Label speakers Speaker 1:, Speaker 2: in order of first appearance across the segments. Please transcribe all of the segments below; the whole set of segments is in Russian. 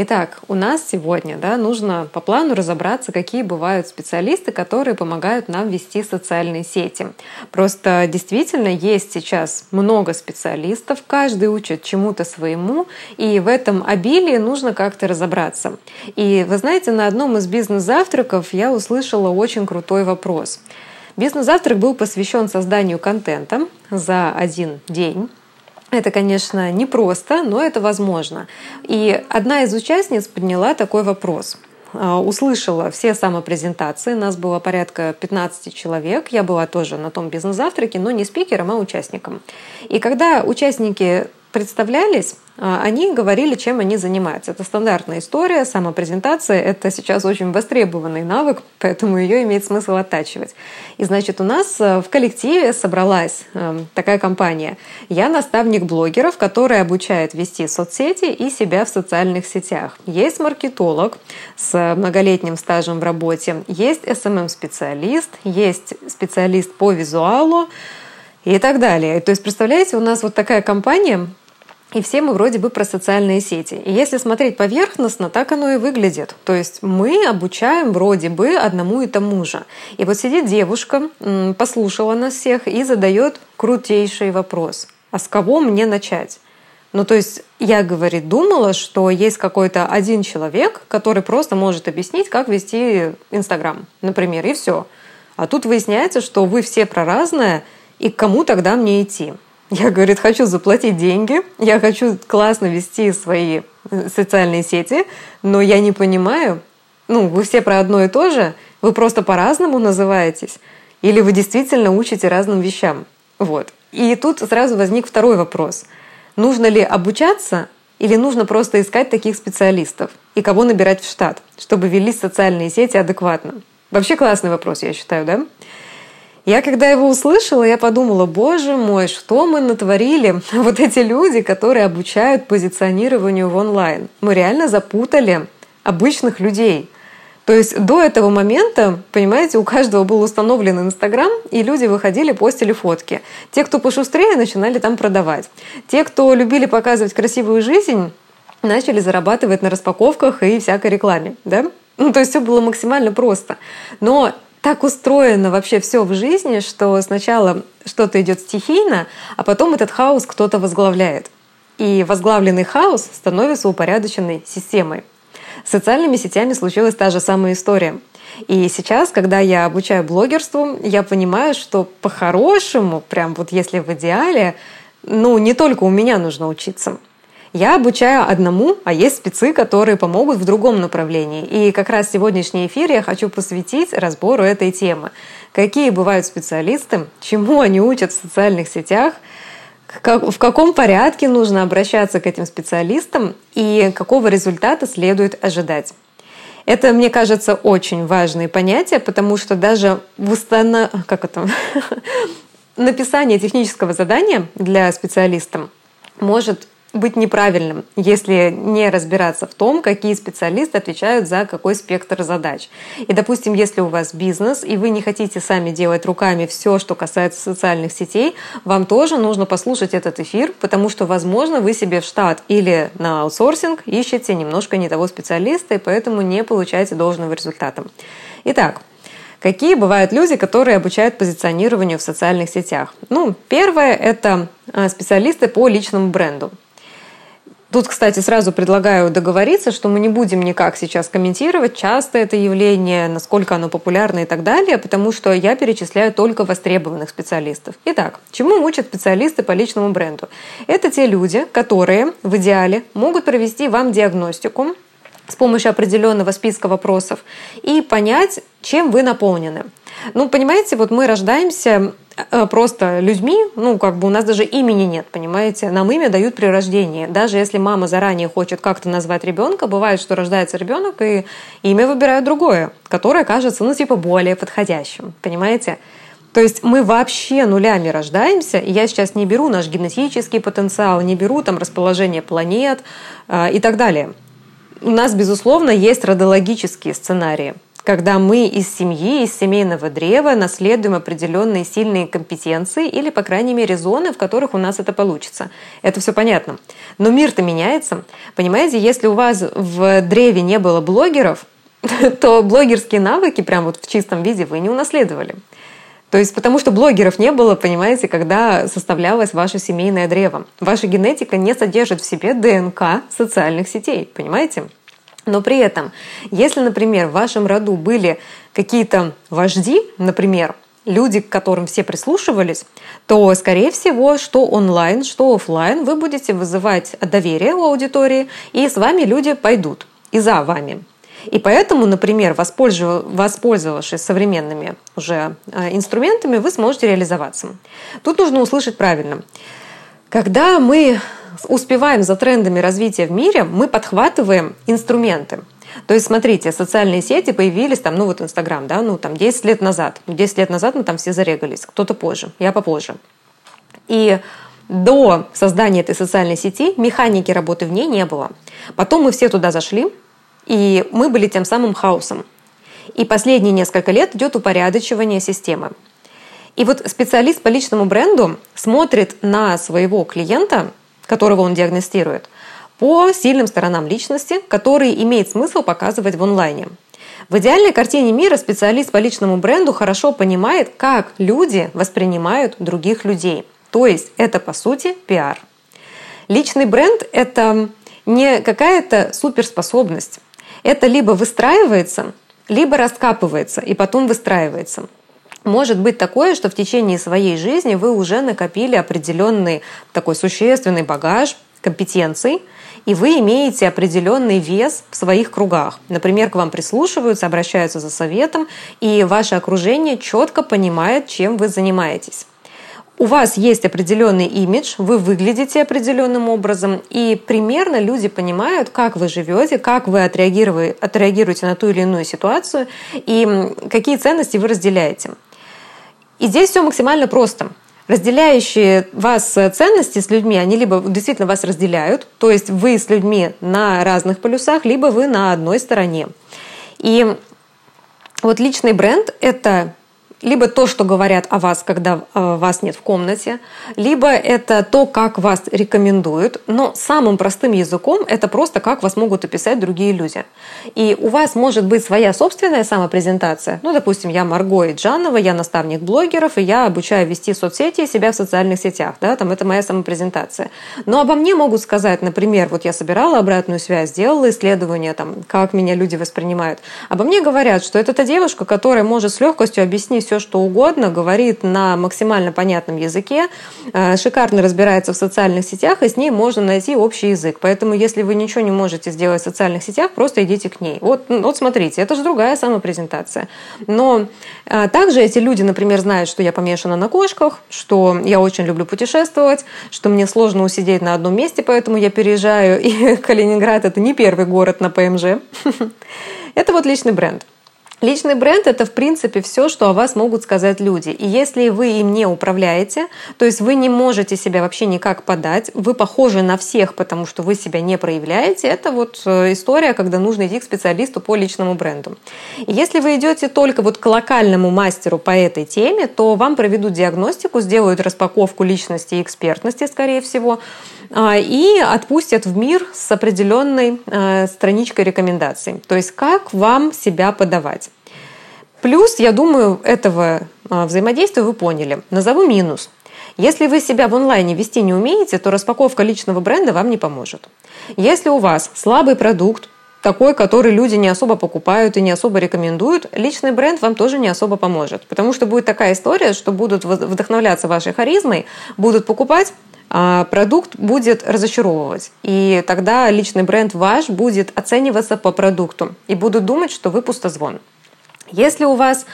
Speaker 1: Итак, у нас сегодня да, нужно по плану разобраться, какие бывают специалисты, которые помогают нам вести социальные сети. Просто действительно есть сейчас много специалистов, каждый учит чему-то своему, и в этом обилии нужно как-то разобраться. И вы знаете, на одном из бизнес-завтраков я услышала очень крутой вопрос. Бизнес-завтрак был посвящен созданию контента за один день. Это, конечно, непросто, но это возможно. И одна из участниц подняла такой вопрос. А, услышала все самопрезентации, нас было порядка 15 человек, я была тоже на том бизнес-завтраке, но не спикером, а участником. И когда участники представлялись, а, они говорили, чем они занимаются. Это стандартная история, самопрезентация — это сейчас очень востребованный навык, поэтому ее имеет смысл оттачивать. И значит, у нас э, в коллективе собралась э, такая компания. Я наставник блогеров, который обучает вести соцсети и себя в социальных сетях. Есть маркетолог с многолетним стажем в работе, есть SMM-специалист, есть специалист по визуалу, и так далее. То есть, представляете, у нас вот такая компания, и все мы вроде бы про социальные сети. И если смотреть поверхностно, так оно и выглядит. То есть мы обучаем вроде бы одному и тому же. И вот сидит девушка, послушала нас всех и задает крутейший вопрос. А с кого мне начать? Ну, то есть я, говорит, думала, что есть какой-то один человек, который просто может объяснить, как вести Инстаграм, например, и все. А тут выясняется, что вы все про разное, и к кому тогда мне идти? Я, говорит, хочу заплатить деньги, я хочу классно вести свои э, социальные сети, но я не понимаю, ну, вы все про одно и то же, вы просто по-разному называетесь, или вы действительно учите разным вещам. Вот. И тут сразу возник второй вопрос. Нужно ли обучаться или нужно просто искать таких специалистов? И кого набирать в штат, чтобы вели социальные сети адекватно? Вообще классный вопрос, я считаю, да? Я когда его услышала, я подумала, боже мой, что мы натворили? Вот эти люди, которые обучают позиционированию в онлайн. Мы реально запутали обычных людей. То есть до этого момента, понимаете, у каждого был установлен Инстаграм, и люди выходили, постили фотки. Те, кто пошустрее, начинали там продавать. Те, кто любили показывать красивую жизнь, начали зарабатывать на распаковках и всякой рекламе. Да? Ну, то есть все было максимально просто. Но так устроено вообще все в жизни, что сначала что-то идет стихийно, а потом этот хаос кто-то возглавляет. И возглавленный хаос становится упорядоченной системой. С социальными сетями случилась та же самая история. И сейчас, когда я обучаю блогерству, я понимаю, что по-хорошему, прям вот если в идеале, ну, не только у меня нужно учиться. Я обучаю одному, а есть спецы, которые помогут в другом направлении. И как раз сегодняшний эфир я хочу посвятить разбору этой темы. Какие бывают специалисты, чему они учат в социальных сетях, в каком порядке нужно обращаться к этим специалистам и какого результата следует ожидать. Это, мне кажется, очень важные понятия, потому что даже в установ... как это? написание технического задания для специалиста может быть неправильным, если не разбираться в том, какие специалисты отвечают за какой спектр задач. И, допустим, если у вас бизнес, и вы не хотите сами делать руками все, что касается социальных сетей, вам тоже нужно послушать этот эфир, потому что, возможно, вы себе в штат или на аутсорсинг ищете немножко не того специалиста, и поэтому не получаете должного результата. Итак, Какие бывают люди, которые обучают позиционированию в социальных сетях? Ну, первое – это а, специалисты по личному бренду. Тут, кстати, сразу предлагаю договориться, что мы не будем никак сейчас комментировать, часто это явление, насколько оно популярно и так далее, потому что я перечисляю только востребованных специалистов. Итак, чему учат специалисты по личному бренду? Это те люди, которые в идеале могут провести вам диагностику, с помощью определенного списка вопросов и понять, чем вы наполнены. Ну, понимаете, вот мы рождаемся просто людьми, ну, как бы у нас даже имени нет, понимаете? Нам имя дают при рождении. Даже если мама заранее хочет как-то назвать ребенка, бывает, что рождается ребенок, и имя выбирают другое, которое кажется, ну, типа, более подходящим, понимаете? То есть мы вообще нулями рождаемся, и я сейчас не беру наш генетический потенциал, не беру там расположение планет э, и так далее. У нас, безусловно, есть родологические сценарии – когда мы из семьи, из семейного древа наследуем определенные сильные компетенции или, по крайней мере, зоны, в которых у нас это получится. Это все понятно. Но мир-то меняется. Понимаете, если у вас в древе не было блогеров, то блогерские навыки прям вот в чистом виде вы не унаследовали. То есть потому что блогеров не было, понимаете, когда составлялось ваше семейное древо. Ваша генетика не содержит в себе ДНК социальных сетей, понимаете? Но при этом, если, например, в вашем роду были какие-то вожди, например, люди, к которым все прислушивались, то, скорее всего, что онлайн, что офлайн, вы будете вызывать доверие у аудитории, и с вами люди пойдут и за вами. И поэтому, например, воспользовавшись современными уже э, инструментами, вы сможете реализоваться. Тут нужно услышать правильно. Когда мы успеваем за трендами развития в мире, мы подхватываем инструменты. То есть, смотрите, социальные сети появились там, ну вот Инстаграм, да, ну там 10 лет назад. 10 лет назад мы там все зарегались, кто-то позже, я попозже. И до создания этой социальной сети механики работы в ней не было. Потом мы все туда зашли, и мы были тем самым хаосом. И последние несколько лет идет упорядочивание системы. И вот специалист по личному бренду смотрит на своего клиента, которого он диагностирует, по сильным сторонам личности, которые имеет смысл показывать в онлайне. В идеальной картине мира специалист по личному бренду хорошо понимает, как люди воспринимают других людей. То есть это, по сути, пиар. Личный бренд — это не какая-то суперспособность. Это либо выстраивается, либо раскапывается и потом выстраивается. Может быть такое, что в течение своей жизни вы уже накопили определенный такой существенный багаж компетенций, и вы имеете определенный вес в своих кругах. Например, к вам прислушиваются, обращаются за советом, и ваше окружение четко понимает, чем вы занимаетесь у вас есть определенный имидж, вы выглядите определенным образом, и примерно люди понимают, как вы живете, как вы отреагируете на ту или иную ситуацию, и какие ценности вы разделяете. И здесь все максимально просто. Разделяющие вас ценности с людьми, они либо действительно вас разделяют, то есть вы с людьми на разных полюсах, либо вы на одной стороне. И вот личный бренд — это либо то, что говорят о вас, когда э, вас нет в комнате, либо это то, как вас рекомендуют. Но самым простым языком это просто как вас могут описать другие люди. И у вас может быть своя собственная самопрезентация. Ну, допустим, я Марго Иджанова, я наставник блогеров, и я обучаю вести соцсети и себя в социальных сетях. Да, там это моя самопрезентация. Но обо мне могут сказать, например, вот я собирала обратную связь, сделала исследование, там, как меня люди воспринимают. Обо мне говорят, что это та девушка, которая может с легкостью объяснить все, что угодно, говорит на максимально понятном языке, э, шикарно разбирается в социальных сетях, и с ней можно найти общий язык. Поэтому, если вы ничего не можете сделать в социальных сетях, просто идите к ней. Вот, вот смотрите, это же другая самопрезентация. Но э, также эти люди, например, знают, что я помешана на кошках, что я очень люблю путешествовать, что мне сложно усидеть на одном месте, поэтому я переезжаю, и Калининград – это не первый город на ПМЖ. Это вот личный бренд. Личный бренд — это, в принципе, все, что о вас могут сказать люди. И если вы им не управляете, то есть вы не можете себя вообще никак подать, вы похожи на всех, потому что вы себя не проявляете, это вот э, история, когда нужно идти к специалисту по личному бренду. И если вы идете только вот к локальному мастеру по этой теме, то вам проведут диагностику, сделают распаковку личности и экспертности, скорее всего, а, и отпустят в мир с определенной э, страничкой рекомендаций. То есть как вам себя подавать. Плюс, я думаю, этого а, взаимодействия вы поняли. Назову минус. Если вы себя в онлайне вести не умеете, то распаковка личного бренда вам не поможет. Если у вас слабый продукт, такой, который люди не особо покупают и не особо рекомендуют, личный бренд вам тоже не особо поможет. Потому что будет такая история, что будут вдохновляться вашей харизмой, будут покупать, а продукт будет разочаровывать. И тогда личный бренд ваш будет оцениваться по продукту. И будут думать, что вы пустозвон. Если у вас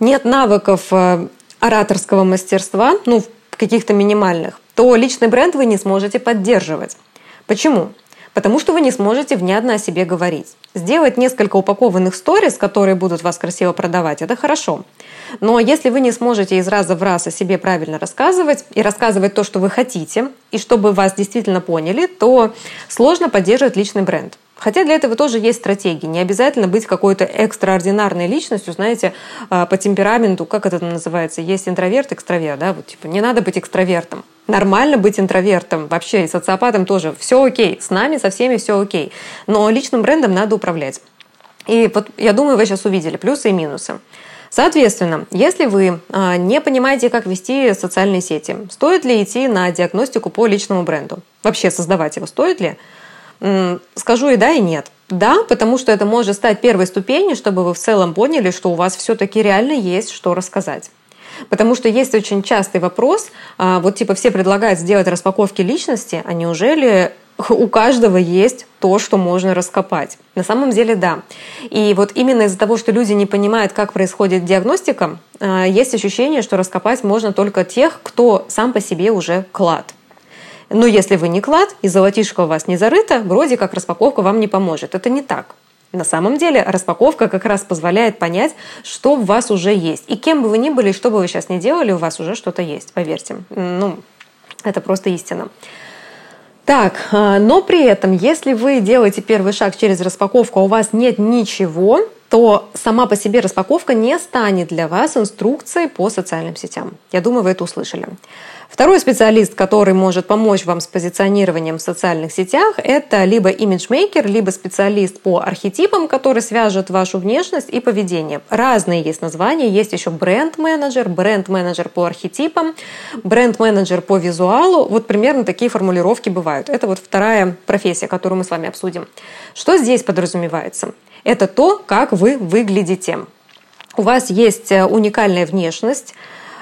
Speaker 1: нет навыков э, ораторского мастерства, ну, каких-то минимальных, то личный бренд вы не сможете поддерживать. Почему? Потому что вы не сможете внятно о себе говорить. Сделать несколько упакованных сторис, которые будут вас красиво продавать, это хорошо. Но если вы не сможете из раза в раз о себе правильно рассказывать и рассказывать то, что вы хотите, и чтобы вас действительно поняли, то сложно поддерживать личный бренд. Хотя для этого тоже есть стратегии. Не обязательно быть какой-то экстраординарной личностью, знаете, а, по темпераменту, как это называется, есть интроверт, экстраверт, да, вот типа не надо быть экстравертом. Нормально быть интровертом, вообще и социопатом тоже. Все окей, с нами, со всеми все окей. Но личным брендом надо управлять. И вот я думаю, вы сейчас увидели плюсы и минусы. Соответственно, если вы а, не понимаете, как вести социальные сети, стоит ли идти на диагностику по личному бренду? Вообще создавать его стоит ли? Скажу и да, и нет. Да, потому что это может стать первой ступенью, чтобы вы в целом поняли, что у вас все-таки реально есть что рассказать. Потому что есть очень частый вопрос, а, вот типа все предлагают сделать распаковки личности, а неужели у каждого есть то, что можно раскопать. На самом деле, да. И вот именно из-за того, что люди не понимают, как происходит диагностика, а, есть ощущение, что раскопать можно только тех, кто сам по себе уже клад. Но если вы не клад и золотишко у вас не зарыто, вроде как распаковка вам не поможет. Это не так. На самом деле распаковка как раз позволяет понять, что в вас уже есть. И кем бы вы ни были, что бы вы сейчас ни делали, у вас уже что-то есть, поверьте. Ну, это просто истина. Так, а, но при этом, если вы делаете первый шаг через распаковку, а у вас нет ничего, то сама по себе распаковка не станет для вас инструкцией по социальным сетям. Я думаю, вы это услышали. Второй специалист, который может помочь вам с позиционированием в социальных сетях, это либо имиджмейкер, либо специалист по архетипам, который свяжет вашу внешность и поведение. Разные есть названия. Есть еще бренд-менеджер, бренд-менеджер по архетипам, бренд-менеджер по визуалу. Вот примерно такие формулировки бывают. Это вот вторая профессия, которую мы с вами обсудим. Что здесь подразумевается? Это то, как вы выглядите. У вас есть э, уникальная внешность,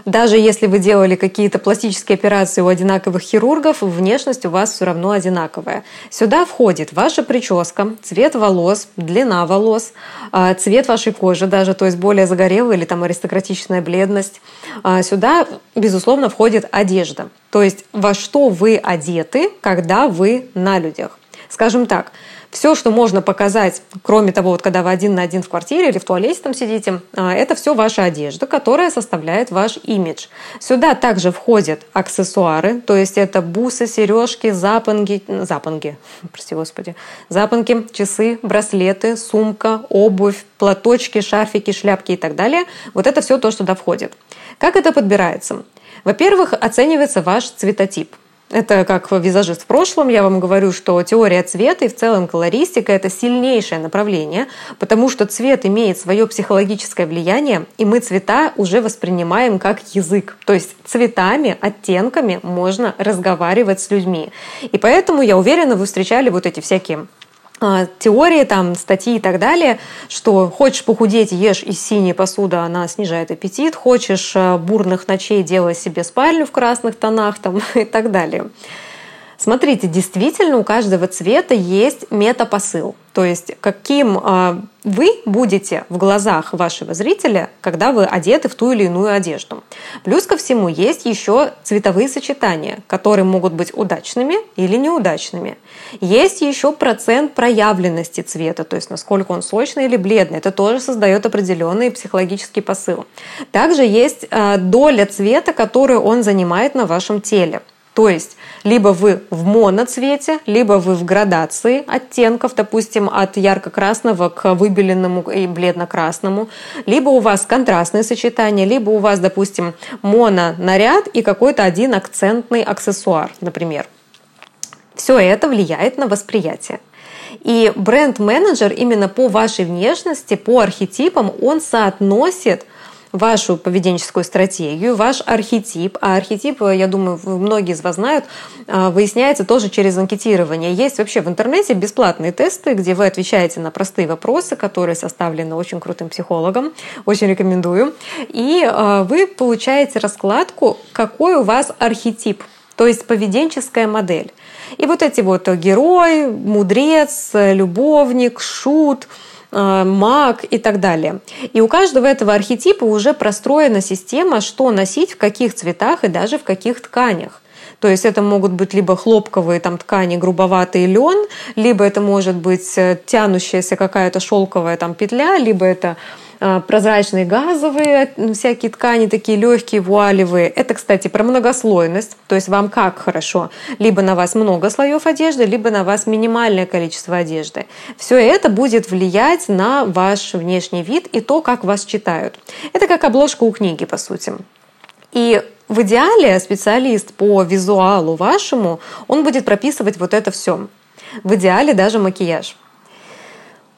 Speaker 1: даже если вы делали какие-то пластические операции у одинаковых хирургов, внешность у вас все равно одинаковая. Сюда входит ваша прическа, цвет волос, длина волос, а, цвет вашей кожи даже, то есть более загорелая или там аристократичная бледность. А, сюда, безусловно, входит одежда. То есть во что вы одеты, когда вы на людях. Скажем так, все, что можно показать, кроме того, вот когда вы один на один в квартире или в туалете там сидите, а, это все ваша одежда, которая составляет ваш имидж. Сюда также входят аксессуары, то есть это бусы, сережки, запонги, запонги, прости господи, запонки, часы, браслеты, сумка, обувь, платочки, шарфики, шляпки и так далее. Вот это все то, что туда входит. Как это подбирается? Во-первых, оценивается ваш цветотип. Это как визажист в прошлом. Я вам говорю, что теория цвета и в целом колористика – это сильнейшее направление, потому что цвет имеет свое психологическое влияние, и мы цвета уже воспринимаем как язык. То есть цветами, оттенками можно разговаривать с людьми. И поэтому, я уверена, вы встречали вот эти всякие теории, там, статьи и так далее, что хочешь похудеть, ешь из синей посуды, она снижает аппетит, хочешь а, бурных ночей, делай себе спальню в красных тонах там, и так далее. Смотрите, действительно у каждого цвета есть метапосыл. То есть каким э, вы будете в глазах вашего зрителя, когда вы одеты в ту или иную одежду. Плюс ко всему есть еще цветовые сочетания, которые могут быть удачными или неудачными. Есть еще процент проявленности цвета, то есть насколько он сочный или бледный. Это тоже создает определенный психологический посыл. Также есть э, доля цвета, которую он занимает на вашем теле. То есть либо вы в моноцвете, либо вы в градации оттенков, допустим, от ярко-красного к выбеленному и бледно-красному, либо у вас контрастные сочетания, либо у вас, допустим, мононаряд и какой-то один акцентный аксессуар, например. Все это влияет на восприятие. И бренд-менеджер именно по вашей внешности, по архетипам, он соотносит вашу поведенческую стратегию, ваш архетип. А архетип, я думаю, многие из вас знают, а, выясняется тоже через анкетирование. Есть вообще в интернете бесплатные тесты, где вы отвечаете на простые вопросы, которые составлены очень крутым психологом. Очень рекомендую. И а, вы получаете раскладку, какой у вас архетип, то есть поведенческая модель. И вот эти вот герой, мудрец, любовник, шут – Э, маг и так далее. И у каждого этого архетипа уже простроена система, что носить в каких цветах и даже в каких тканях. То есть это могут быть либо хлопковые там ткани, грубоватый лен, либо это может быть э, тянущаяся какая-то шелковая там петля, либо это прозрачные газовые всякие ткани, такие легкие, вуалевые. Это, кстати, про многослойность. То есть вам как хорошо? Либо на вас много слоев одежды, либо на вас минимальное количество одежды. Все это будет влиять на ваш внешний вид и то, как вас читают. Это как обложка у книги, по сути. И в идеале специалист по визуалу вашему, он будет прописывать вот это все. В идеале даже макияж.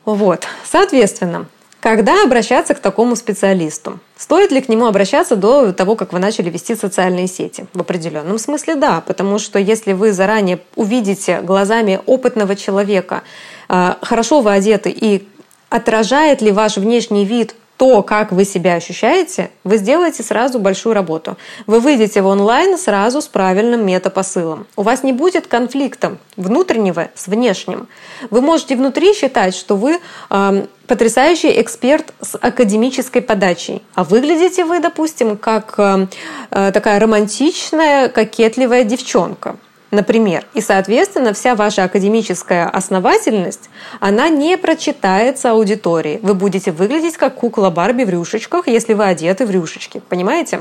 Speaker 1: Вот. Соответственно, когда обращаться к такому специалисту? Стоит ли к нему обращаться до того, как вы начали вести социальные сети? В определенном смысле да, потому что если вы заранее увидите глазами опытного человека, а, хорошо вы одеты и отражает ли ваш внешний вид то, как вы себя ощущаете, вы сделаете сразу большую работу. Вы выйдете в онлайн сразу с правильным метапосылом. У вас не будет конфликта внутреннего с внешним. Вы можете внутри считать, что вы э, потрясающий эксперт с академической подачей, а выглядите вы, допустим, как э, такая романтичная, кокетливая девчонка например. И, соответственно, вся ваша академическая основательность, она не прочитается аудитории. Вы будете выглядеть как кукла Барби в рюшечках, если вы одеты в рюшечки. Понимаете?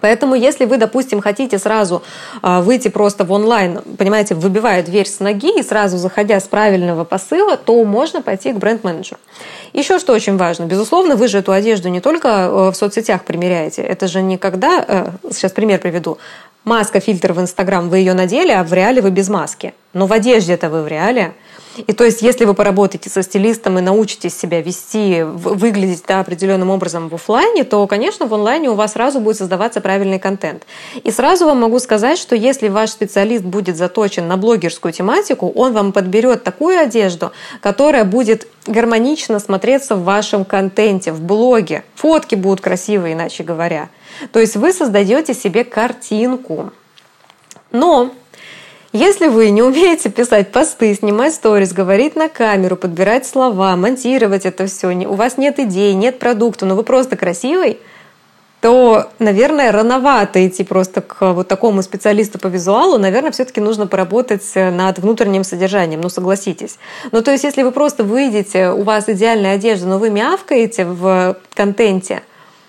Speaker 1: Поэтому, если вы, допустим, хотите сразу э, выйти просто в онлайн, понимаете, выбивая дверь с ноги и сразу заходя с правильного посыла, то можно пойти к бренд-менеджеру. Еще что очень важно, безусловно, вы же эту одежду не только э, в соцсетях примеряете. Это же не когда, э, сейчас пример приведу, маска, фильтр в Инстаграм, вы ее надели, а в реале вы без маски. Но в одежде-то вы в реале. И то есть, если вы поработаете со стилистом и научитесь себя вести, выглядеть да, определенным образом в офлайне, то, конечно, в онлайне у вас сразу будет создаваться правильный контент. И сразу вам могу сказать, что если ваш специалист будет заточен на блогерскую тематику, он вам подберет такую одежду, которая будет гармонично смотреться в вашем контенте, в блоге. Фотки будут красивые, иначе говоря. То есть вы создаете себе картинку. Но если вы не умеете писать посты, снимать сторис, говорить на камеру, подбирать слова, монтировать это все, у вас нет идей, нет продукта, но вы просто красивый, то, наверное, рановато идти просто к вот такому специалисту по визуалу. Наверное, все-таки нужно поработать над внутренним содержанием, ну согласитесь. Ну то есть, если вы просто выйдете, у вас идеальная одежда, но вы мявкаете в контенте,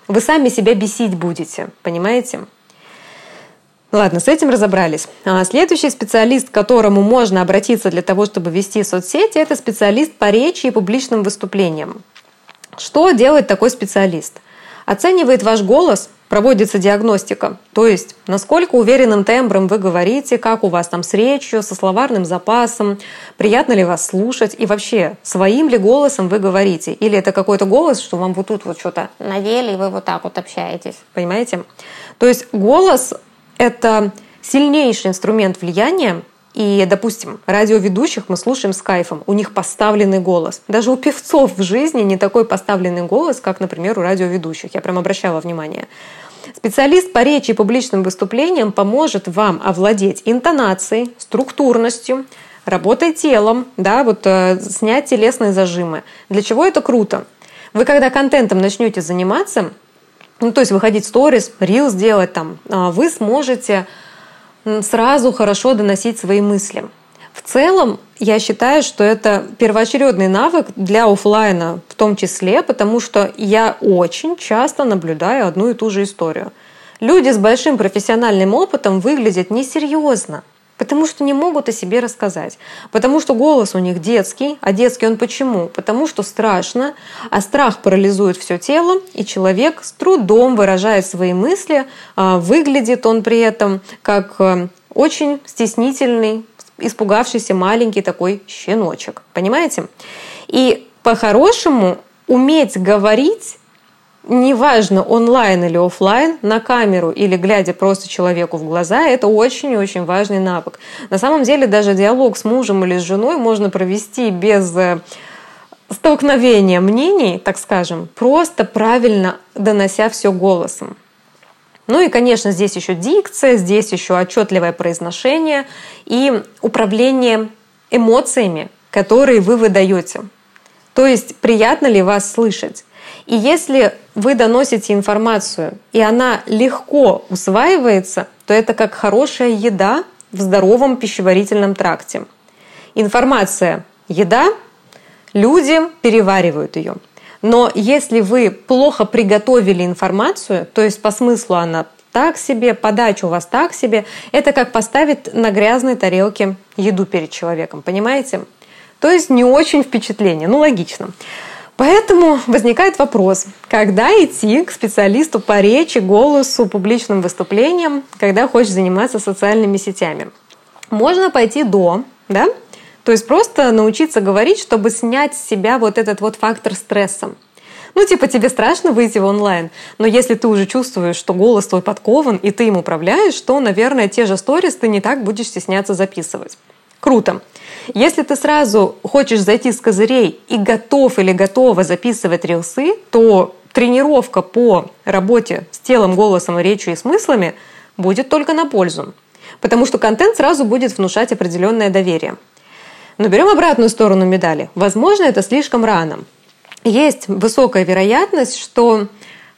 Speaker 1: вы сами себя бесить будете, понимаете? Ладно, с этим разобрались. А следующий специалист, к которому можно обратиться для того, чтобы вести соцсети, это специалист по речи и публичным выступлениям. Что делает такой специалист? Оценивает ваш голос, проводится диагностика, то есть насколько уверенным тембром вы говорите, как у вас там с речью, со словарным запасом, приятно ли вас слушать и вообще своим ли голосом вы говорите, или это какой-то голос, что вам вот тут вот что-то надели, и вы вот так вот общаетесь, понимаете? То есть голос это сильнейший инструмент влияния, и, допустим, радиоведущих мы слушаем с кайфом, у них поставленный голос. Даже у певцов в жизни не такой поставленный голос, как, например, у радиоведущих. Я прям обращала внимание. Специалист по речи и публичным выступлениям поможет вам овладеть интонацией, структурностью, работой телом, да, вот э, снять телесные зажимы. Для чего это круто? Вы когда контентом начнете заниматься, ну, то есть выходить в сторис, рил сделать там, а, вы сможете сразу хорошо доносить свои мысли. В целом, я считаю, что это первоочередный навык для офлайна в том числе, потому что я очень часто наблюдаю одну и ту же историю. Люди с большим профессиональным опытом выглядят несерьезно. Потому что не могут о себе рассказать. Потому что голос у них детский. А детский он почему? Потому что страшно, а страх парализует все тело, и человек с трудом выражает свои мысли. А выглядит он при этом как э, очень стеснительный, испугавшийся маленький такой щеночек. Понимаете? И по-хорошему уметь говорить неважно, онлайн или офлайн, на камеру или глядя просто человеку в глаза, это очень-очень важный навык. На самом деле даже диалог с мужем или с женой можно провести без э, столкновения мнений, так скажем, просто правильно донося все голосом. Ну и, конечно, здесь еще дикция, здесь еще отчетливое произношение и управление эмоциями, которые вы выдаете. То есть приятно ли вас слышать? И если вы доносите информацию, и она легко усваивается, то это как хорошая еда в здоровом пищеварительном тракте. Информация – еда, люди переваривают ее. Но если вы плохо приготовили информацию, то есть по смыслу она так себе, подача у вас так себе, это как поставить на грязной тарелке еду перед человеком, понимаете? То есть не очень впечатление, ну логично. Поэтому возникает вопрос, когда идти к специалисту по речи, голосу, публичным выступлениям, когда хочешь заниматься социальными сетями. Можно пойти до, да? То есть просто научиться говорить, чтобы снять с себя вот этот вот фактор стресса. Ну, типа, тебе страшно выйти в онлайн, но если ты уже чувствуешь, что голос твой подкован, и ты им управляешь, то, наверное, те же сторис ты не так будешь стесняться записывать. Круто. Если ты сразу хочешь зайти с козырей и готов или готова записывать рилсы, то тренировка по работе с телом, голосом, речью и смыслами будет только на пользу. Потому что контент сразу будет внушать определенное доверие. Но берем обратную сторону медали. Возможно, это слишком рано. Есть высокая вероятность, что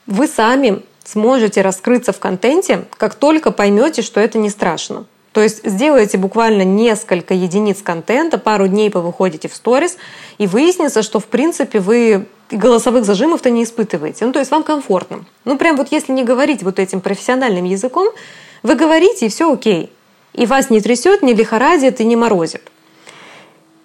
Speaker 1: вы сами сможете раскрыться в контенте, как только поймете, что это не страшно. То есть сделайте буквально несколько единиц контента, пару дней повыходите в сторис, и выяснится, что в принципе вы голосовых зажимов-то не испытываете. Ну, то есть вам комфортно. Ну, прям вот если не говорить вот этим профессиональным языком, вы говорите, и все окей. И вас не трясет, не лихорадит и не морозит.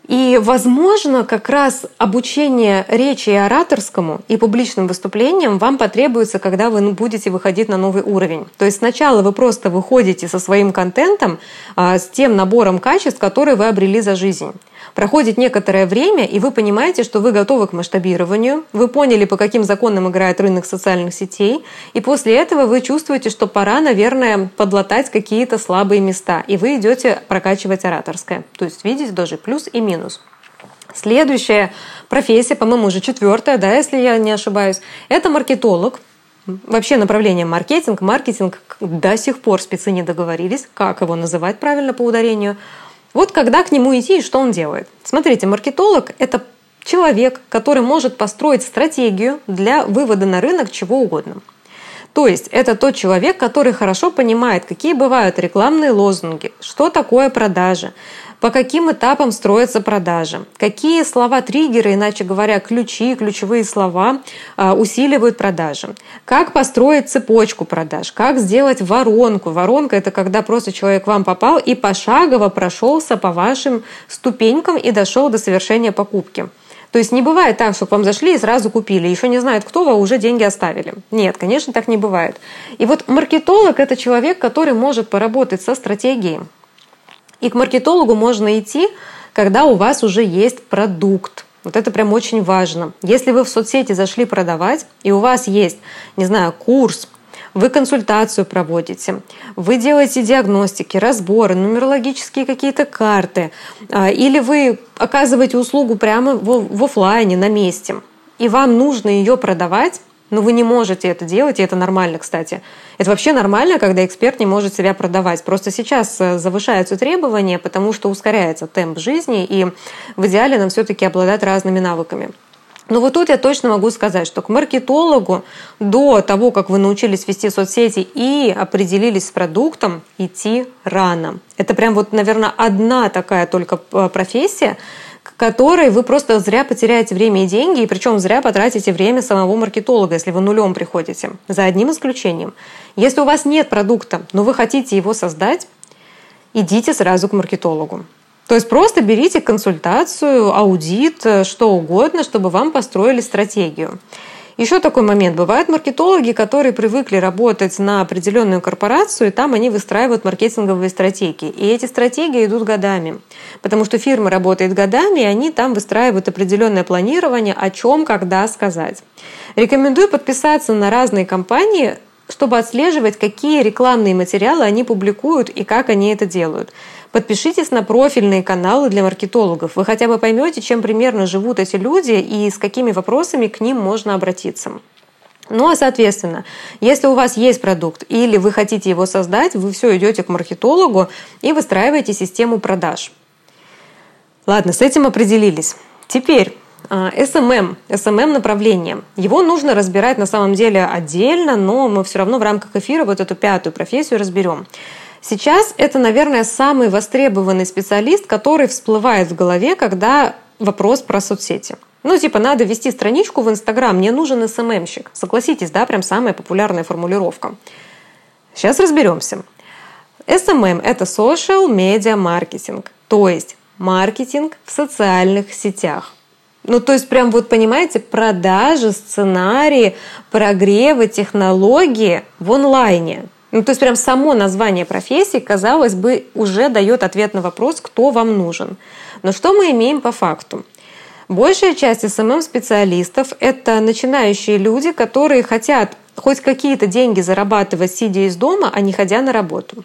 Speaker 1: И, возможно, как раз обучение речи и ораторскому и публичным выступлениям вам потребуется, когда вы будете выходить на новый уровень. То есть сначала вы просто выходите со своим контентом, а, с тем набором качеств, которые вы обрели за жизнь. Проходит некоторое время, и вы понимаете, что вы готовы к масштабированию, вы поняли, по каким законам играет рынок социальных сетей, и после этого вы чувствуете, что пора, наверное, подлатать какие-то слабые места, и вы идете прокачивать ораторское. То есть видите даже плюс и минус. Следующая профессия, по-моему, уже четвертая, да, если я не ошибаюсь, это маркетолог. Вообще направление маркетинг, маркетинг до сих пор спецы не договорились, как его называть правильно по ударению – вот когда к нему идти и что он делает. Смотрите, маркетолог – это человек, который может построить стратегию для вывода на рынок чего угодно. То есть это тот человек, который хорошо понимает, какие бывают рекламные лозунги, что такое продажи, по каким этапам строятся продажи, какие слова-триггеры, иначе говоря, ключи, ключевые слова а, усиливают продажи, как построить цепочку продаж, как сделать воронку. Воронка – это когда просто человек вам попал и пошагово прошелся по вашим ступенькам и дошел до совершения покупки. То есть не бывает так, что к вам зашли и сразу купили, еще не знают кто, а уже деньги оставили. Нет, конечно, так не бывает. И вот маркетолог – это человек, который может поработать со стратегией, и к маркетологу можно идти, когда у вас уже есть продукт. Вот это прям очень важно. Если вы в соцсети зашли продавать, и у вас есть, не знаю, курс, вы консультацию проводите, вы делаете диагностики, разборы, нумерологические какие-то карты, а, или вы оказываете услугу прямо в, офлайне, на месте, и вам нужно ее продавать, но вы не можете это делать, и это нормально, кстати. Это вообще нормально, когда эксперт не может себя продавать. Просто сейчас э, завышаются требования, потому что ускоряется темп жизни, и в идеале нам все-таки обладать разными навыками. Но вот тут я точно могу сказать, что к маркетологу до того, как вы научились вести соцсети и определились с продуктом, идти рано. Это прям вот, наверное, одна такая только э, профессия, которой вы просто зря потеряете время и деньги, и причем зря потратите время самого маркетолога, если вы нулем приходите. За одним исключением. Если у вас нет продукта, но вы хотите его создать, идите сразу к маркетологу. То есть просто берите консультацию, аудит, что угодно, чтобы вам построили стратегию. Еще такой момент. Бывают маркетологи, которые привыкли работать на определенную корпорацию, и там они выстраивают маркетинговые стратегии. И эти стратегии идут годами. Потому что фирма работает годами, и они там выстраивают определенное планирование, о чем, когда сказать. Рекомендую подписаться на разные компании, чтобы отслеживать, какие рекламные материалы они публикуют и как они это делают. Подпишитесь на профильные каналы для маркетологов. Вы хотя бы поймете, чем примерно живут эти люди и с какими вопросами к ним можно обратиться. Ну а соответственно, если у вас есть продукт или вы хотите его создать, вы все идете к маркетологу и выстраиваете систему продаж. Ладно, с этим определились. Теперь SMM, а, SMM направление. Его нужно разбирать на самом деле отдельно, но мы все равно в рамках эфира вот эту пятую профессию разберем. Сейчас это, наверное, самый востребованный специалист, который всплывает в голове, когда вопрос про соцсети. Ну, типа, надо вести страничку в Инстаграм, мне нужен СММщик. Согласитесь, да, прям самая популярная формулировка. Сейчас разберемся. SMM – это Social Media Marketing, то есть маркетинг в социальных сетях. Ну, то есть прям вот понимаете, продажи, сценарии, прогревы, технологии в онлайне. Ну, то есть прям само название профессии, казалось бы, уже дает ответ на вопрос, кто вам нужен. Но что мы имеем по факту? Большая часть СММ-специалистов – это начинающие люди, которые хотят хоть какие-то деньги зарабатывать, сидя из дома, а не ходя на работу.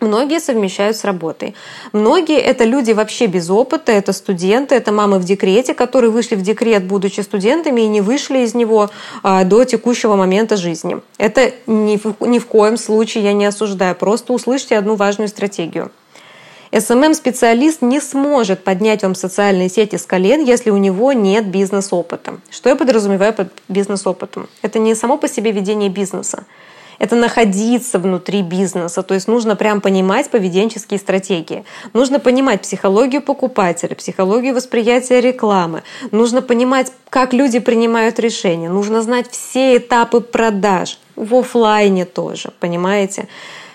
Speaker 1: Многие совмещают с работой. Многие это люди вообще без опыта, это студенты, это мамы в декрете, которые вышли в декрет, будучи студентами, и не вышли из него а, до текущего момента жизни. Это ни в, ни в коем случае я не осуждаю. Просто услышьте одну важную стратегию. SMM-специалист не сможет поднять вам социальные сети с колен, если у него нет бизнес-опыта. Что я подразумеваю под бизнес-опытом? Это не само по себе ведение бизнеса это находиться внутри бизнеса. То есть нужно прям понимать поведенческие стратегии. Нужно понимать психологию покупателя, психологию восприятия рекламы. Нужно понимать, как люди принимают решения. Нужно знать все этапы продаж. В офлайне тоже, понимаете?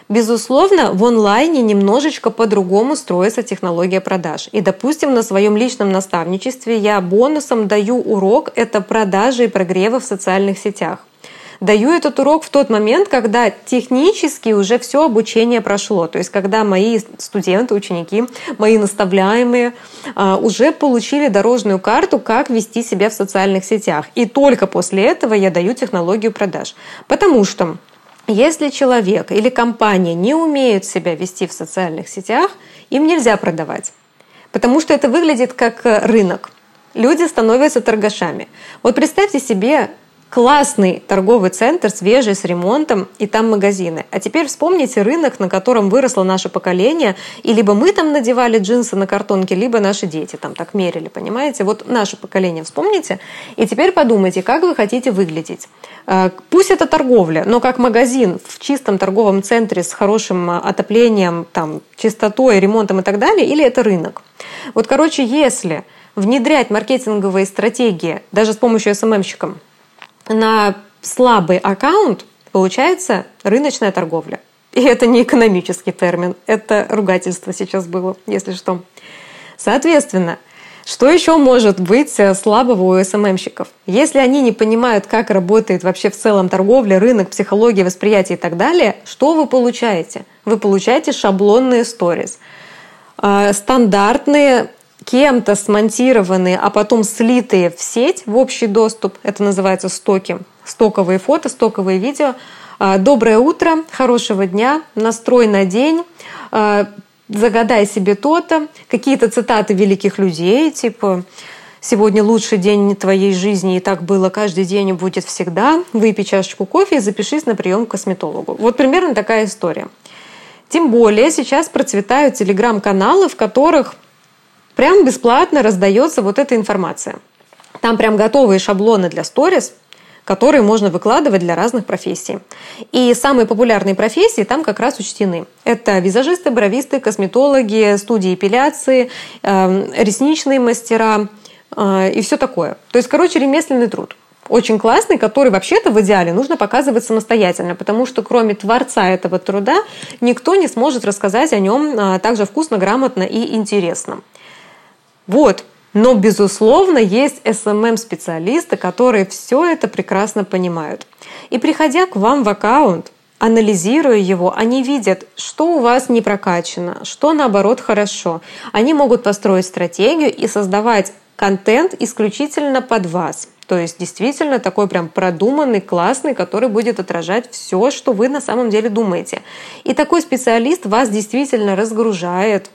Speaker 1: Безусловно, в онлайне немножечко по-другому строится технология продаж. И, допустим, на своем личном наставничестве я бонусом даю урок – это продажи и прогревы в социальных сетях. Даю этот урок в тот момент, когда технически уже все обучение прошло. То есть, когда мои студенты, ученики, мои наставляемые а, уже получили дорожную карту, как вести себя в социальных сетях. И только после этого я даю технологию продаж. Потому что если человек или компания не умеют себя вести в социальных сетях, им нельзя продавать. Потому что это выглядит как рынок. Люди становятся торгашами. Вот представьте себе классный торговый центр, свежий, с ремонтом, и там магазины. А теперь вспомните рынок, на котором выросло наше поколение, и либо мы там надевали джинсы на картонке, либо наши дети там так мерили, понимаете? Вот наше поколение вспомните, и теперь подумайте, как вы хотите выглядеть. А, пусть это торговля, но как магазин в чистом торговом центре с хорошим отоплением, там, чистотой, ремонтом и так далее, или это рынок. Вот, короче, если внедрять маркетинговые стратегии даже с помощью СММщиков, на слабый аккаунт получается рыночная торговля. И это не экономический термин, это ругательство сейчас было, если что. Соответственно, что еще может быть слабого у СММщиков? Если они не понимают, как работает вообще в целом торговля, рынок, психология, восприятие и так далее, что вы получаете? Вы получаете шаблонные сторис. А, стандартные кем-то смонтированные, а потом слитые в сеть, в общий доступ, это называется стоки, стоковые фото, стоковые видео. А, Доброе утро, хорошего дня, настрой на день, а, загадай себе то-то, какие-то цитаты великих людей, типа «Сегодня лучший день твоей жизни, и так было каждый день и будет всегда. Выпей чашечку кофе и запишись на прием к косметологу». Вот примерно такая история. Тем более сейчас процветают телеграм-каналы, в которых прям бесплатно раздается вот эта информация. Там прям готовые шаблоны для сторис, которые можно выкладывать для разных профессий. И самые популярные профессии там как раз учтены. Это визажисты, бровисты, косметологи, студии эпиляции, э, ресничные мастера э, и все такое. То есть, короче, ремесленный труд. Очень классный, который вообще-то в идеале нужно показывать самостоятельно, потому что кроме творца этого труда никто не сможет рассказать о нем э, также вкусно, грамотно и интересно. Вот. Но, безусловно, есть SMM-специалисты, которые все это прекрасно понимают. И приходя к вам в аккаунт, анализируя его, они видят, что у вас не прокачано, что наоборот хорошо. Они могут построить стратегию и создавать контент исключительно под вас. То есть действительно такой прям продуманный, классный, который будет отражать все, что вы на самом деле думаете. И такой специалист вас действительно разгружает,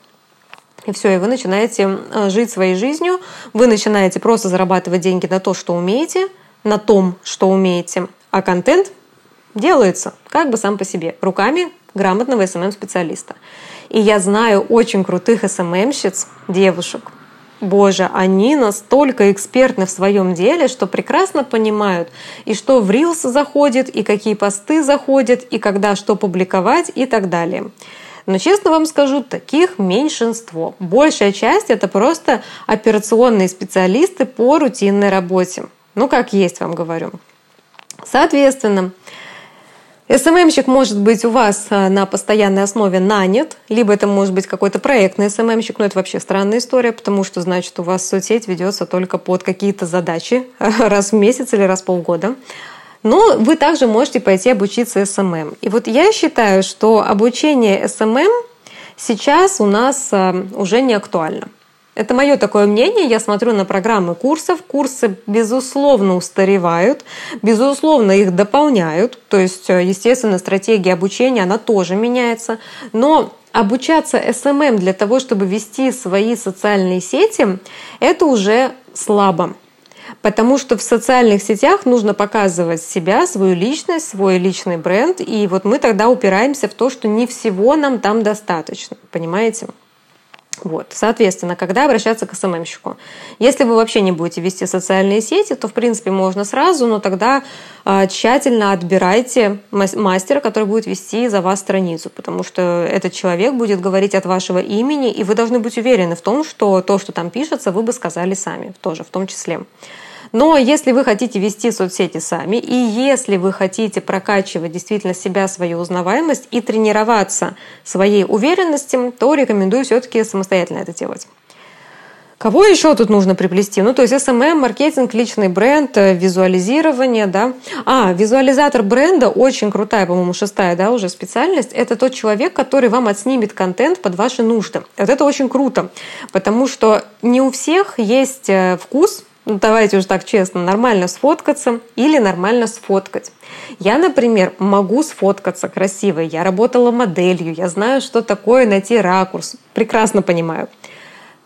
Speaker 1: и все, и вы начинаете э, жить своей жизнью, вы начинаете просто зарабатывать деньги на то, что умеете, на том, что умеете, а контент делается как бы сам по себе, руками грамотного СММ-специалиста. И я знаю очень крутых СММщиц, девушек, Боже, они настолько экспертны в своем деле, что прекрасно понимают, и что в Reels заходит, и какие посты заходят, и когда что публиковать, и так далее. Но честно вам скажу, таких меньшинство. Большая часть это просто операционные специалисты по рутинной работе. Ну, как есть, вам говорю. Соответственно, СММщик может быть у вас а, на постоянной основе нанят, либо это может быть какой-то проектный СММщик, но это вообще странная история, потому что, значит, у вас соцсеть ведется только под какие-то задачи раз в месяц или раз в полгода. Но вы также можете пойти обучиться СММ. И вот я считаю, что обучение СММ сейчас у нас а, уже не актуально. Это мое такое мнение. Я смотрю на программы курсов. Курсы, безусловно, устаревают, безусловно, их дополняют. То есть, э, естественно, стратегия обучения, она тоже меняется. Но обучаться SMM для того, чтобы вести свои социальные сети, это уже слабо. Потому что в социальных сетях нужно показывать себя, свою личность, свой личный бренд. И вот мы тогда упираемся в то, что не всего нам там достаточно. Понимаете? Вот. Соответственно, когда обращаться к СММщику? Если вы вообще не будете вести социальные сети, то, в принципе, можно сразу, но тогда э, тщательно отбирайте мастера, который будет вести за вас страницу, потому что этот человек будет говорить от вашего имени, и вы должны быть уверены в том, что то, что там пишется, вы бы сказали сами, тоже в том числе. Но если вы хотите вести соцсети сами, и если вы хотите прокачивать действительно себя, свою узнаваемость и тренироваться своей уверенности, то рекомендую все-таки самостоятельно это делать. Кого еще тут нужно приплести? Ну, то есть SMM, маркетинг, личный бренд, э, визуализирование, да. А, визуализатор бренда очень крутая, по-моему, шестая, да, уже специальность. Это тот человек, который вам отснимет контент под ваши нужды. Вот это очень круто, потому что не у всех есть э, вкус ну, давайте уже так честно, нормально сфоткаться или нормально сфоткать. Я, например, могу сфоткаться красиво. Я работала моделью, я знаю, что такое найти ракурс. Прекрасно понимаю.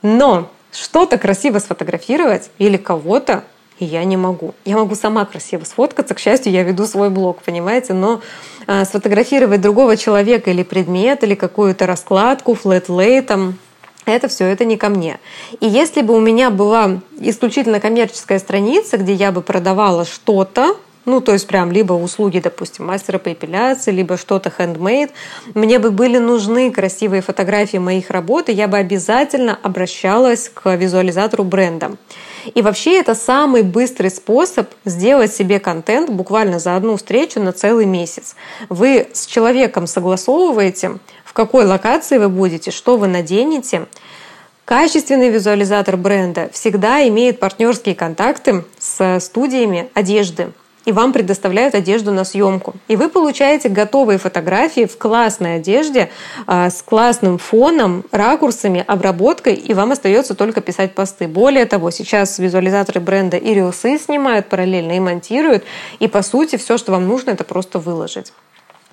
Speaker 1: Но что-то красиво сфотографировать или кого-то я не могу. Я могу сама красиво сфоткаться. К счастью, я веду свой блог, понимаете? Но а, сфотографировать другого человека или предмет, или какую-то раскладку, флет-лей, там, это все, это не ко мне. И если бы у меня была исключительно коммерческая страница, где я бы продавала что-то, ну, то есть прям либо услуги, допустим, мастера по эпиляции, либо что-то handmade, мне бы были нужны красивые фотографии моих работ, и я бы обязательно обращалась к визуализатору бренда. И вообще это самый быстрый способ сделать себе контент буквально за одну встречу на целый месяц. Вы с человеком согласовываете, какой локации вы будете, что вы наденете. Качественный визуализатор бренда всегда имеет партнерские контакты с студиями одежды и вам предоставляют одежду на съемку. И вы получаете готовые фотографии в классной одежде а, с классным фоном, ракурсами, обработкой, и вам остается только писать посты. Более того, сейчас визуализаторы бренда и снимают параллельно и монтируют, и по сути все, что вам нужно, это просто выложить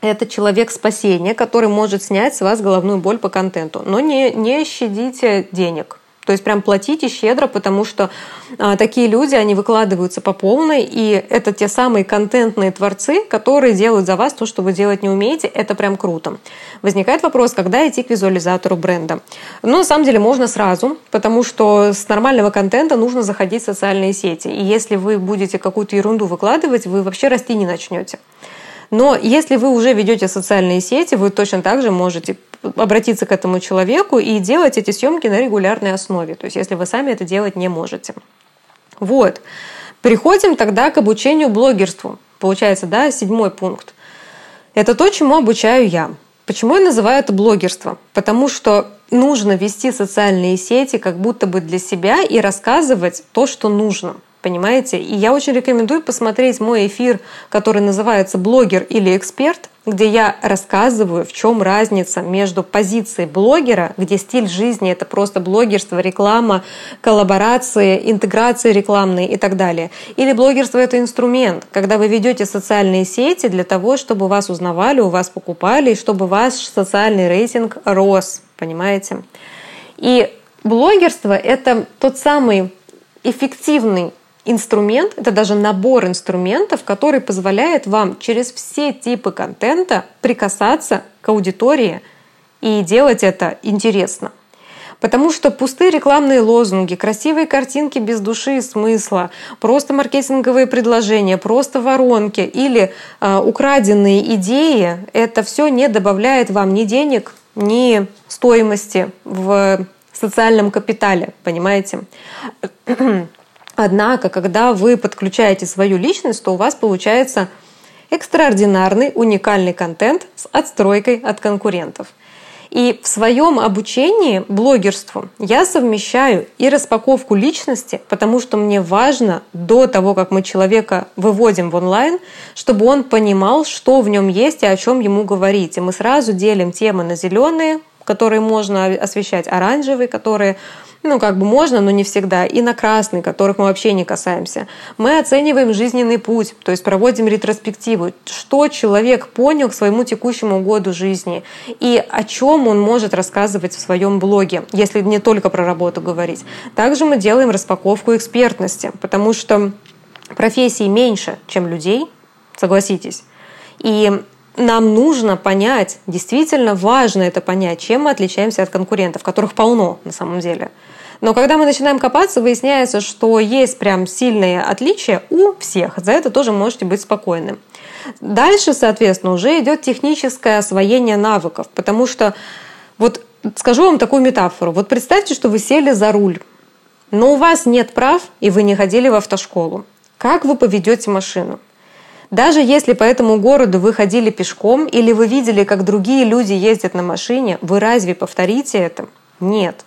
Speaker 1: это человек спасения, который может снять с вас головную боль по контенту. Но не, не щадите денег. То есть прям платите щедро, потому что а, такие люди, они выкладываются по полной, и это те самые контентные творцы, которые делают за вас то, что вы делать не умеете. Это прям круто. Возникает вопрос, когда идти к визуализатору бренда. Ну, на самом деле можно сразу, потому что с нормального контента нужно заходить в социальные сети. И если вы будете какую-то ерунду выкладывать, вы вообще расти не начнете. Но если вы уже ведете социальные сети, вы точно так же можете обратиться к этому человеку и делать эти съемки на регулярной основе. То есть если вы сами это делать не можете. Вот. Переходим тогда к обучению блогерству. Получается, да, седьмой пункт. Это то, чему обучаю я. Почему я называю это блогерство? Потому что нужно вести социальные сети как будто бы для себя и рассказывать то, что нужно – Понимаете? И я очень рекомендую посмотреть мой эфир, который называется «Блогер или эксперт», где я рассказываю, в чем разница между позицией блогера, где стиль жизни — это просто блогерство, реклама, коллаборации, интеграции рекламные и так далее. Или блогерство — это инструмент, когда вы ведете социальные сети для того, чтобы вас узнавали, у вас покупали, и чтобы ваш социальный рейтинг рос. Понимаете? И блогерство — это тот самый эффективный инструмент, это даже набор инструментов, который позволяет вам через все типы контента прикасаться к аудитории и делать это интересно. Потому что пустые рекламные лозунги, красивые картинки без души и смысла, просто маркетинговые предложения, просто воронки или э, украденные идеи, это все не добавляет вам ни денег, ни стоимости в социальном капитале, понимаете? Однако, когда вы подключаете свою личность, то у вас получается экстраординарный, уникальный контент с отстройкой от конкурентов. И в своем обучении блогерству я совмещаю и распаковку личности, потому что мне важно до того, как мы человека выводим в онлайн, чтобы он понимал, что в нем есть и о чем ему говорить. И мы сразу делим темы на зеленые, которые можно освещать, оранжевые, которые ну, как бы можно, но не всегда, и на красный, которых мы вообще не касаемся. Мы оцениваем жизненный путь, то есть проводим ретроспективу, что человек понял к своему текущему году жизни и о чем он может рассказывать в своем блоге, если не только про работу говорить. Также мы делаем распаковку экспертности, потому что профессий меньше, чем людей, согласитесь. И нам нужно понять, действительно важно это понять, чем мы отличаемся от конкурентов, которых полно на самом деле. Но когда мы начинаем копаться, выясняется, что есть прям сильные отличия у всех. За это тоже можете быть спокойны. Дальше, соответственно, уже идет техническое освоение навыков, потому что вот скажу вам такую метафору. Вот представьте, что вы сели за руль, но у вас нет прав, и вы не ходили в автошколу. Как вы поведете машину? Даже если по этому городу вы ходили пешком или вы видели, как другие люди ездят на машине, вы разве повторите это? Нет.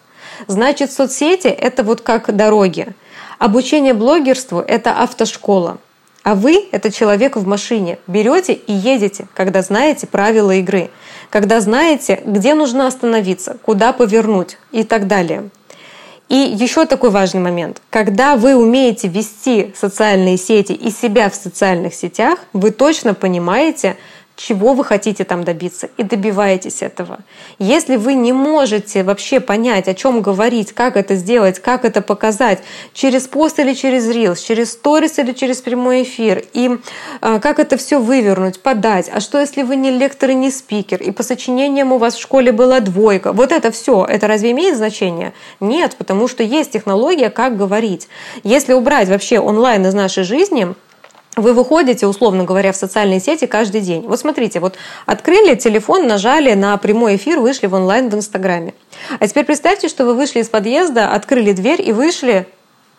Speaker 1: Значит, соцсети – это вот как дороги. Обучение блогерству – это автошкола. А вы – это человек в машине. Берете и едете, когда знаете правила игры, когда знаете, где нужно остановиться, куда повернуть и так далее. И еще такой важный момент. Когда вы умеете вести социальные сети и себя в социальных сетях, вы точно понимаете, чего вы хотите там добиться, и добиваетесь этого. Если вы не можете вообще понять, о чем говорить, как это сделать, как это показать, через пост или через рилс, через сторис или через прямой эфир, и э, как это все вывернуть, подать, а что если вы не лектор и не спикер, и по сочинениям у вас в школе была двойка, вот это все, это разве имеет значение? Нет, потому что есть технология, как говорить. Если убрать вообще онлайн из нашей жизни, вы выходите, условно говоря, в социальные сети каждый день. Вот смотрите, вот открыли телефон, нажали на прямой эфир, вышли в онлайн в Инстаграме. А теперь представьте, что вы вышли из подъезда, открыли дверь и вышли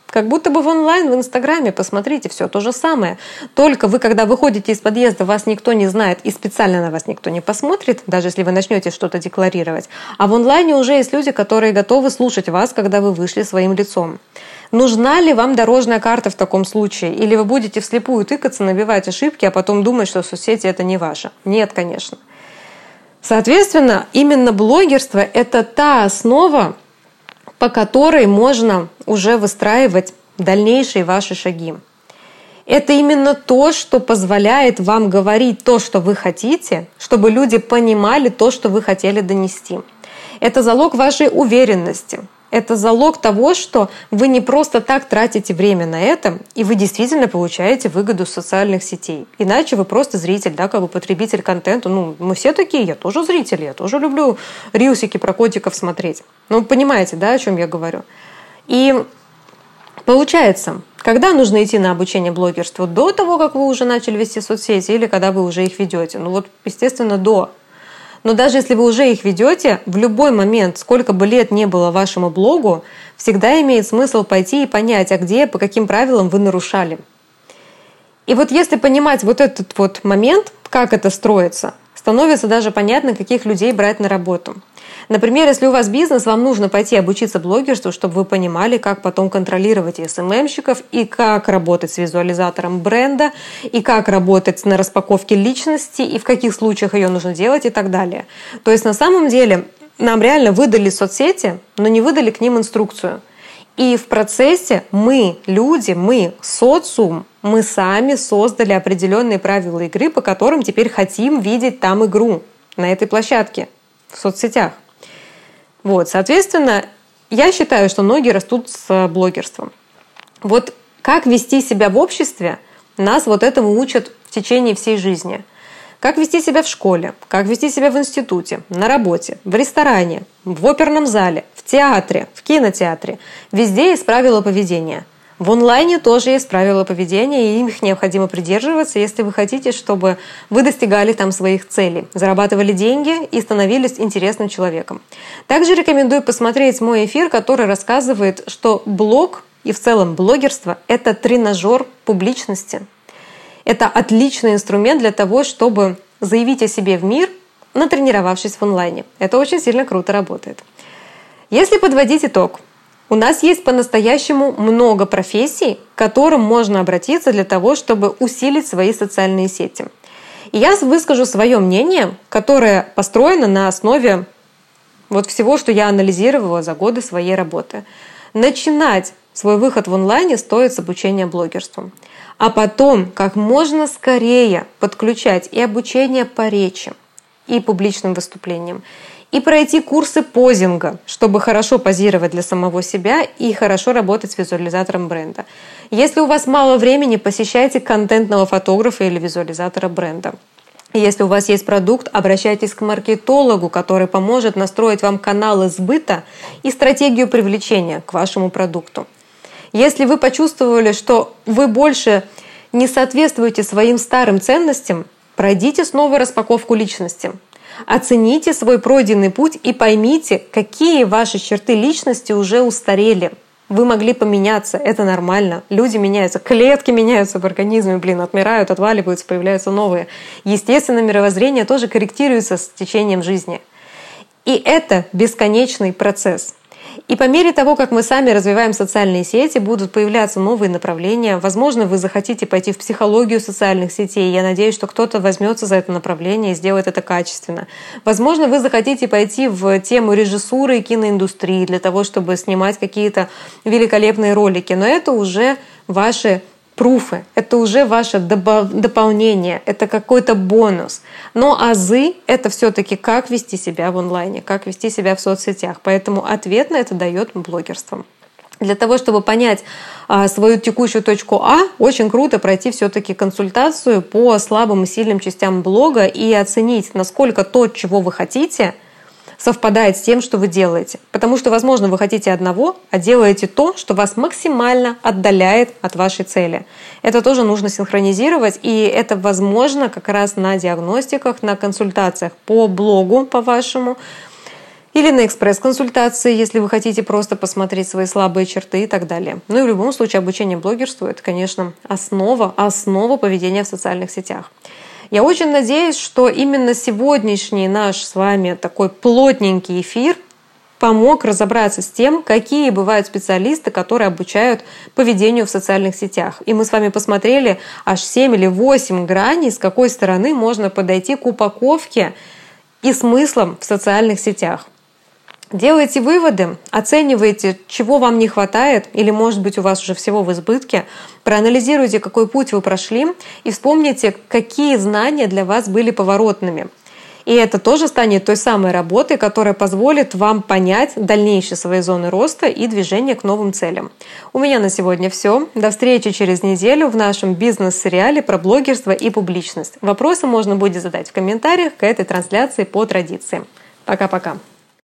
Speaker 1: как будто бы в онлайн, в Инстаграме, посмотрите, все то же самое. Только вы, когда выходите из подъезда, вас никто не знает и специально на вас никто не посмотрит, даже если вы начнете что-то декларировать. А в онлайне уже есть люди, которые готовы слушать вас, когда вы вышли своим лицом. Нужна ли вам дорожная карта в таком случае? Или вы будете вслепую тыкаться, набивать ошибки, а потом думать, что соцсети это не ваше? Нет, конечно. Соответственно, именно блогерство – это та основа, по которой можно уже выстраивать дальнейшие ваши шаги. Это именно то, что позволяет вам говорить то, что вы хотите, чтобы люди понимали то, что вы хотели донести. Это залог вашей уверенности, это залог того, что вы не просто так тратите время на это, и вы действительно получаете выгоду с социальных сетей. Иначе вы просто зритель, да, как бы потребитель контента. Ну, мы все такие, я тоже зритель, я тоже люблю рилсики про котиков смотреть. Ну, понимаете, да, о чем я говорю. И получается, когда нужно идти на обучение блогерству? До того, как вы уже начали вести соцсети или когда вы уже их ведете? Ну вот, естественно, до. Но даже если вы уже их ведете, в любой момент, сколько бы лет не было вашему блогу, всегда имеет смысл пойти и понять, а где, по каким правилам вы нарушали. И вот если понимать вот этот вот момент, как это строится, становится даже понятно, каких людей брать на работу. Например, если у вас бизнес, вам нужно пойти обучиться блогерству, чтобы вы понимали, как потом контролировать СММщиков и как работать с визуализатором бренда, и как работать на распаковке личности, и в каких случаях ее нужно делать и так далее. То есть на самом деле нам реально выдали соцсети, но не выдали к ним инструкцию. И в процессе мы, люди, мы, социум, мы сами создали определенные правила игры, по которым теперь хотим видеть там игру на этой площадке, в соцсетях. Вот, соответственно, я считаю, что ноги растут с блогерством. Вот как вести себя в обществе, нас вот этому учат в течение всей жизни. Как вести себя в школе, как вести себя в институте, на работе, в ресторане, в оперном зале, в театре, в кинотеатре. Везде есть правила поведения. В онлайне тоже есть правила поведения, и их необходимо придерживаться, если вы хотите, чтобы вы достигали там своих целей, зарабатывали деньги и становились интересным человеком. Также рекомендую посмотреть мой эфир, который рассказывает, что блог и в целом блогерство – это тренажер публичности. Это отличный инструмент для того, чтобы заявить о себе в мир, натренировавшись в онлайне. Это очень сильно круто работает. Если подводить итог, у нас есть по-настоящему много профессий, к которым можно обратиться для того, чтобы усилить свои социальные сети. И я выскажу свое мнение, которое построено на основе вот всего, что я анализировала за годы своей работы. Начинать свой выход в онлайне стоит с обучения блогерству. А потом как можно скорее подключать и обучение по речи, и публичным выступлениям, и пройти курсы позинга, чтобы хорошо позировать для самого себя и хорошо работать с визуализатором бренда. Если у вас мало времени, посещайте контентного фотографа или визуализатора бренда. Если у вас есть продукт, обращайтесь к маркетологу, который поможет настроить вам каналы сбыта и стратегию привлечения к вашему продукту. Если вы почувствовали, что вы больше не соответствуете своим старым ценностям, пройдите снова распаковку личности. Оцените свой пройденный путь и поймите, какие ваши черты личности уже устарели. Вы могли поменяться, это нормально. Люди меняются, клетки меняются в организме, блин, отмирают, отваливаются, появляются новые. Естественно, мировоззрение тоже корректируется с течением жизни. И это бесконечный процесс. И по мере того, как мы сами развиваем социальные сети, будут появляться новые направления. Возможно, вы захотите пойти в психологию социальных сетей. Я надеюсь, что кто-то возьмется за это направление и сделает это качественно. Возможно, вы захотите пойти в тему режиссуры и киноиндустрии для того, чтобы снимать какие-то великолепные ролики. Но это уже ваши пруфы, это уже ваше дополнение, это какой-то бонус. Но азы — это все-таки как вести себя в онлайне, как вести себя в соцсетях. Поэтому ответ на это дает блогерство. Для того, чтобы понять а, свою текущую точку А, очень круто пройти все-таки консультацию по слабым и сильным частям блога и оценить, насколько то, чего вы хотите — совпадает с тем, что вы делаете. Потому что, возможно, вы хотите одного, а делаете то, что вас максимально отдаляет от вашей цели. Это тоже нужно синхронизировать, и это возможно как раз на диагностиках, на консультациях по блогу, по вашему, или на экспресс-консультации, если вы хотите просто посмотреть свои слабые черты и так далее. Ну и в любом случае обучение блогерству – это, конечно, основа, основа поведения в социальных сетях. Я очень надеюсь, что именно сегодняшний наш с вами такой плотненький эфир помог разобраться с тем, какие бывают специалисты, которые обучают поведению в социальных сетях. И мы с вами посмотрели аж 7 или 8 граней, с какой стороны можно подойти к упаковке и смыслам в социальных сетях. Делайте выводы, оценивайте, чего вам не хватает, или, может быть, у вас уже всего в избытке, проанализируйте, какой путь вы прошли, и вспомните, какие знания для вас были поворотными. И это тоже станет той самой работой, которая позволит вам понять дальнейшие свои зоны роста и движение к новым целям. У меня на сегодня все. До встречи через неделю в нашем бизнес-сериале про блогерство и публичность. Вопросы можно будет задать в комментариях к этой трансляции по традиции. Пока-пока.